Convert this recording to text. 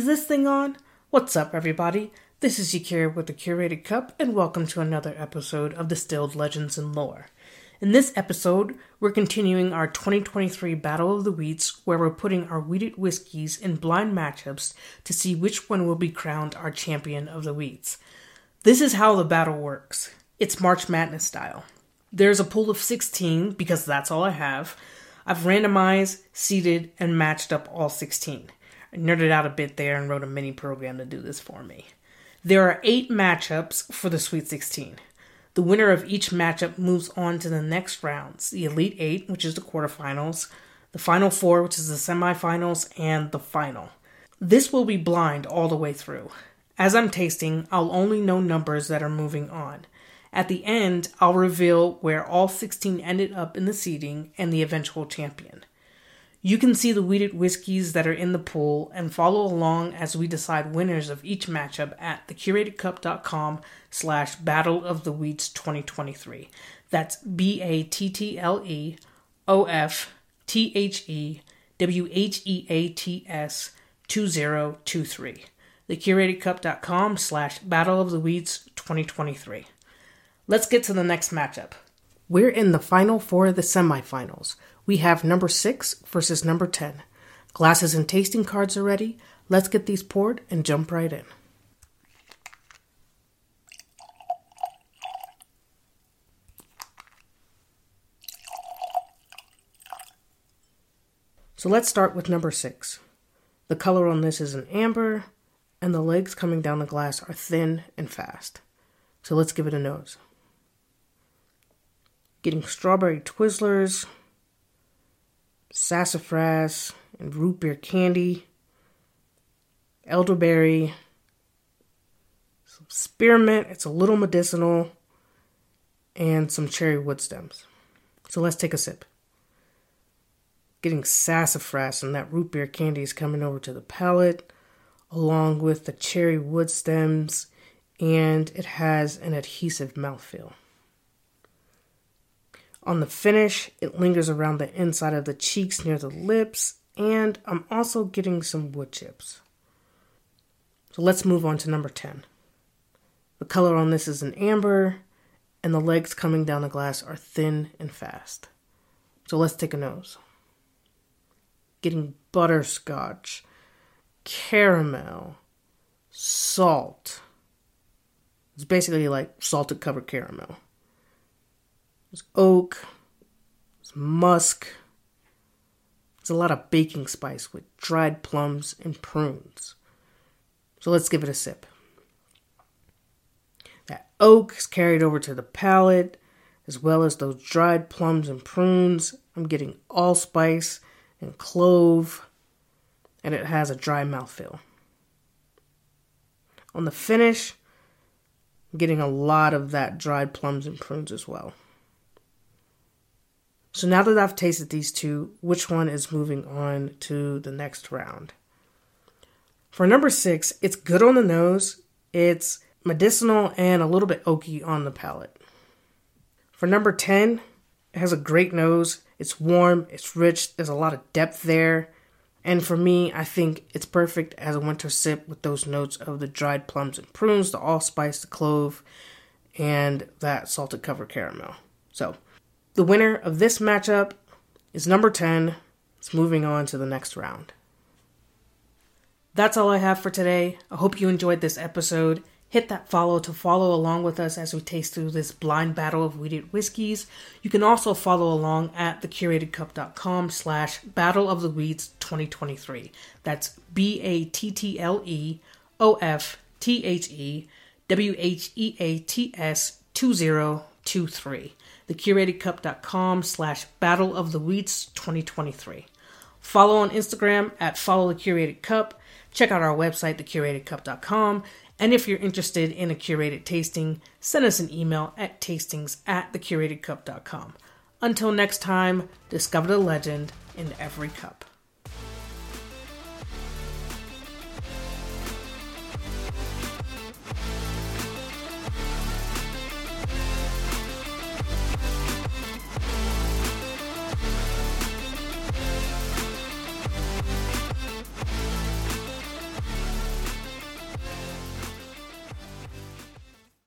Is this thing on? What's up, everybody? This is Yakira with the Curated Cup, and welcome to another episode of Distilled Legends and Lore. In this episode, we're continuing our 2023 Battle of the Wheats, where we're putting our wheated whiskeys in blind matchups to see which one will be crowned our champion of the wheats. This is how the battle works it's March Madness style. There's a pool of 16, because that's all I have. I've randomized, seeded, and matched up all 16. I nerded out a bit there and wrote a mini program to do this for me. There are eight matchups for the Sweet 16. The winner of each matchup moves on to the next rounds the Elite Eight, which is the quarterfinals, the Final Four, which is the semifinals, and the final. This will be blind all the way through. As I'm tasting, I'll only know numbers that are moving on. At the end, I'll reveal where all 16 ended up in the seeding and the eventual champion. You can see the wheated whiskeys that are in the pool and follow along as we decide winners of each matchup at thecuratedcup.com slash battle of the wheats 2023. That's B-A-T-T-L-E O-F-T-H-E W-H-E-A-T-S 2023. Thecuratedcup.com slash battle of the wheats 2023. Let's get to the next matchup. We're in the final four of the semifinals we have number 6 versus number 10. Glasses and tasting cards are ready. Let's get these poured and jump right in. So let's start with number 6. The color on this is an amber, and the legs coming down the glass are thin and fast. So let's give it a nose. Getting strawberry Twizzlers, sassafras and root beer candy, elderberry, some spearmint, it's a little medicinal, and some cherry wood stems. So let's take a sip. Getting sassafras and that root beer candy is coming over to the palate, along with the cherry wood stems, and it has an adhesive mouthfeel. On the finish, it lingers around the inside of the cheeks near the lips, and I'm also getting some wood chips. So let's move on to number 10. The color on this is an amber, and the legs coming down the glass are thin and fast. So let's take a nose. Getting butterscotch, caramel, salt. It's basically like salted covered caramel. There's oak, there's musk. There's a lot of baking spice with dried plums and prunes. So let's give it a sip. That oak is carried over to the palate, as well as those dried plums and prunes. I'm getting allspice and clove, and it has a dry mouthfeel. On the finish, I'm getting a lot of that dried plums and prunes as well. So now that I've tasted these two, which one is moving on to the next round? For number six, it's good on the nose, it's medicinal and a little bit oaky on the palate. For number 10, it has a great nose, it's warm, it's rich, there's a lot of depth there. And for me, I think it's perfect as a winter sip with those notes of the dried plums and prunes, the allspice, the clove, and that salted covered caramel. So, the winner of this matchup is number 10. It's moving on to the next round. That's all I have for today. I hope you enjoyed this episode. Hit that follow to follow along with us as we taste through this blind battle of wheated whiskeys. You can also follow along at thecuratedcup.com slash battle of the wheats 2023. That's B-A-T-T-L-E O-F-T-H-E W-H-E-A-T-S 2023 thecuratedcup.com slash battle of the wheats 2023 follow on instagram at follow the curated cup. Check out our website thecuratedcup.com and if you're interested in a curated tasting send us an email at tastings at thecuratedcup.com until next time discover the legend in every cup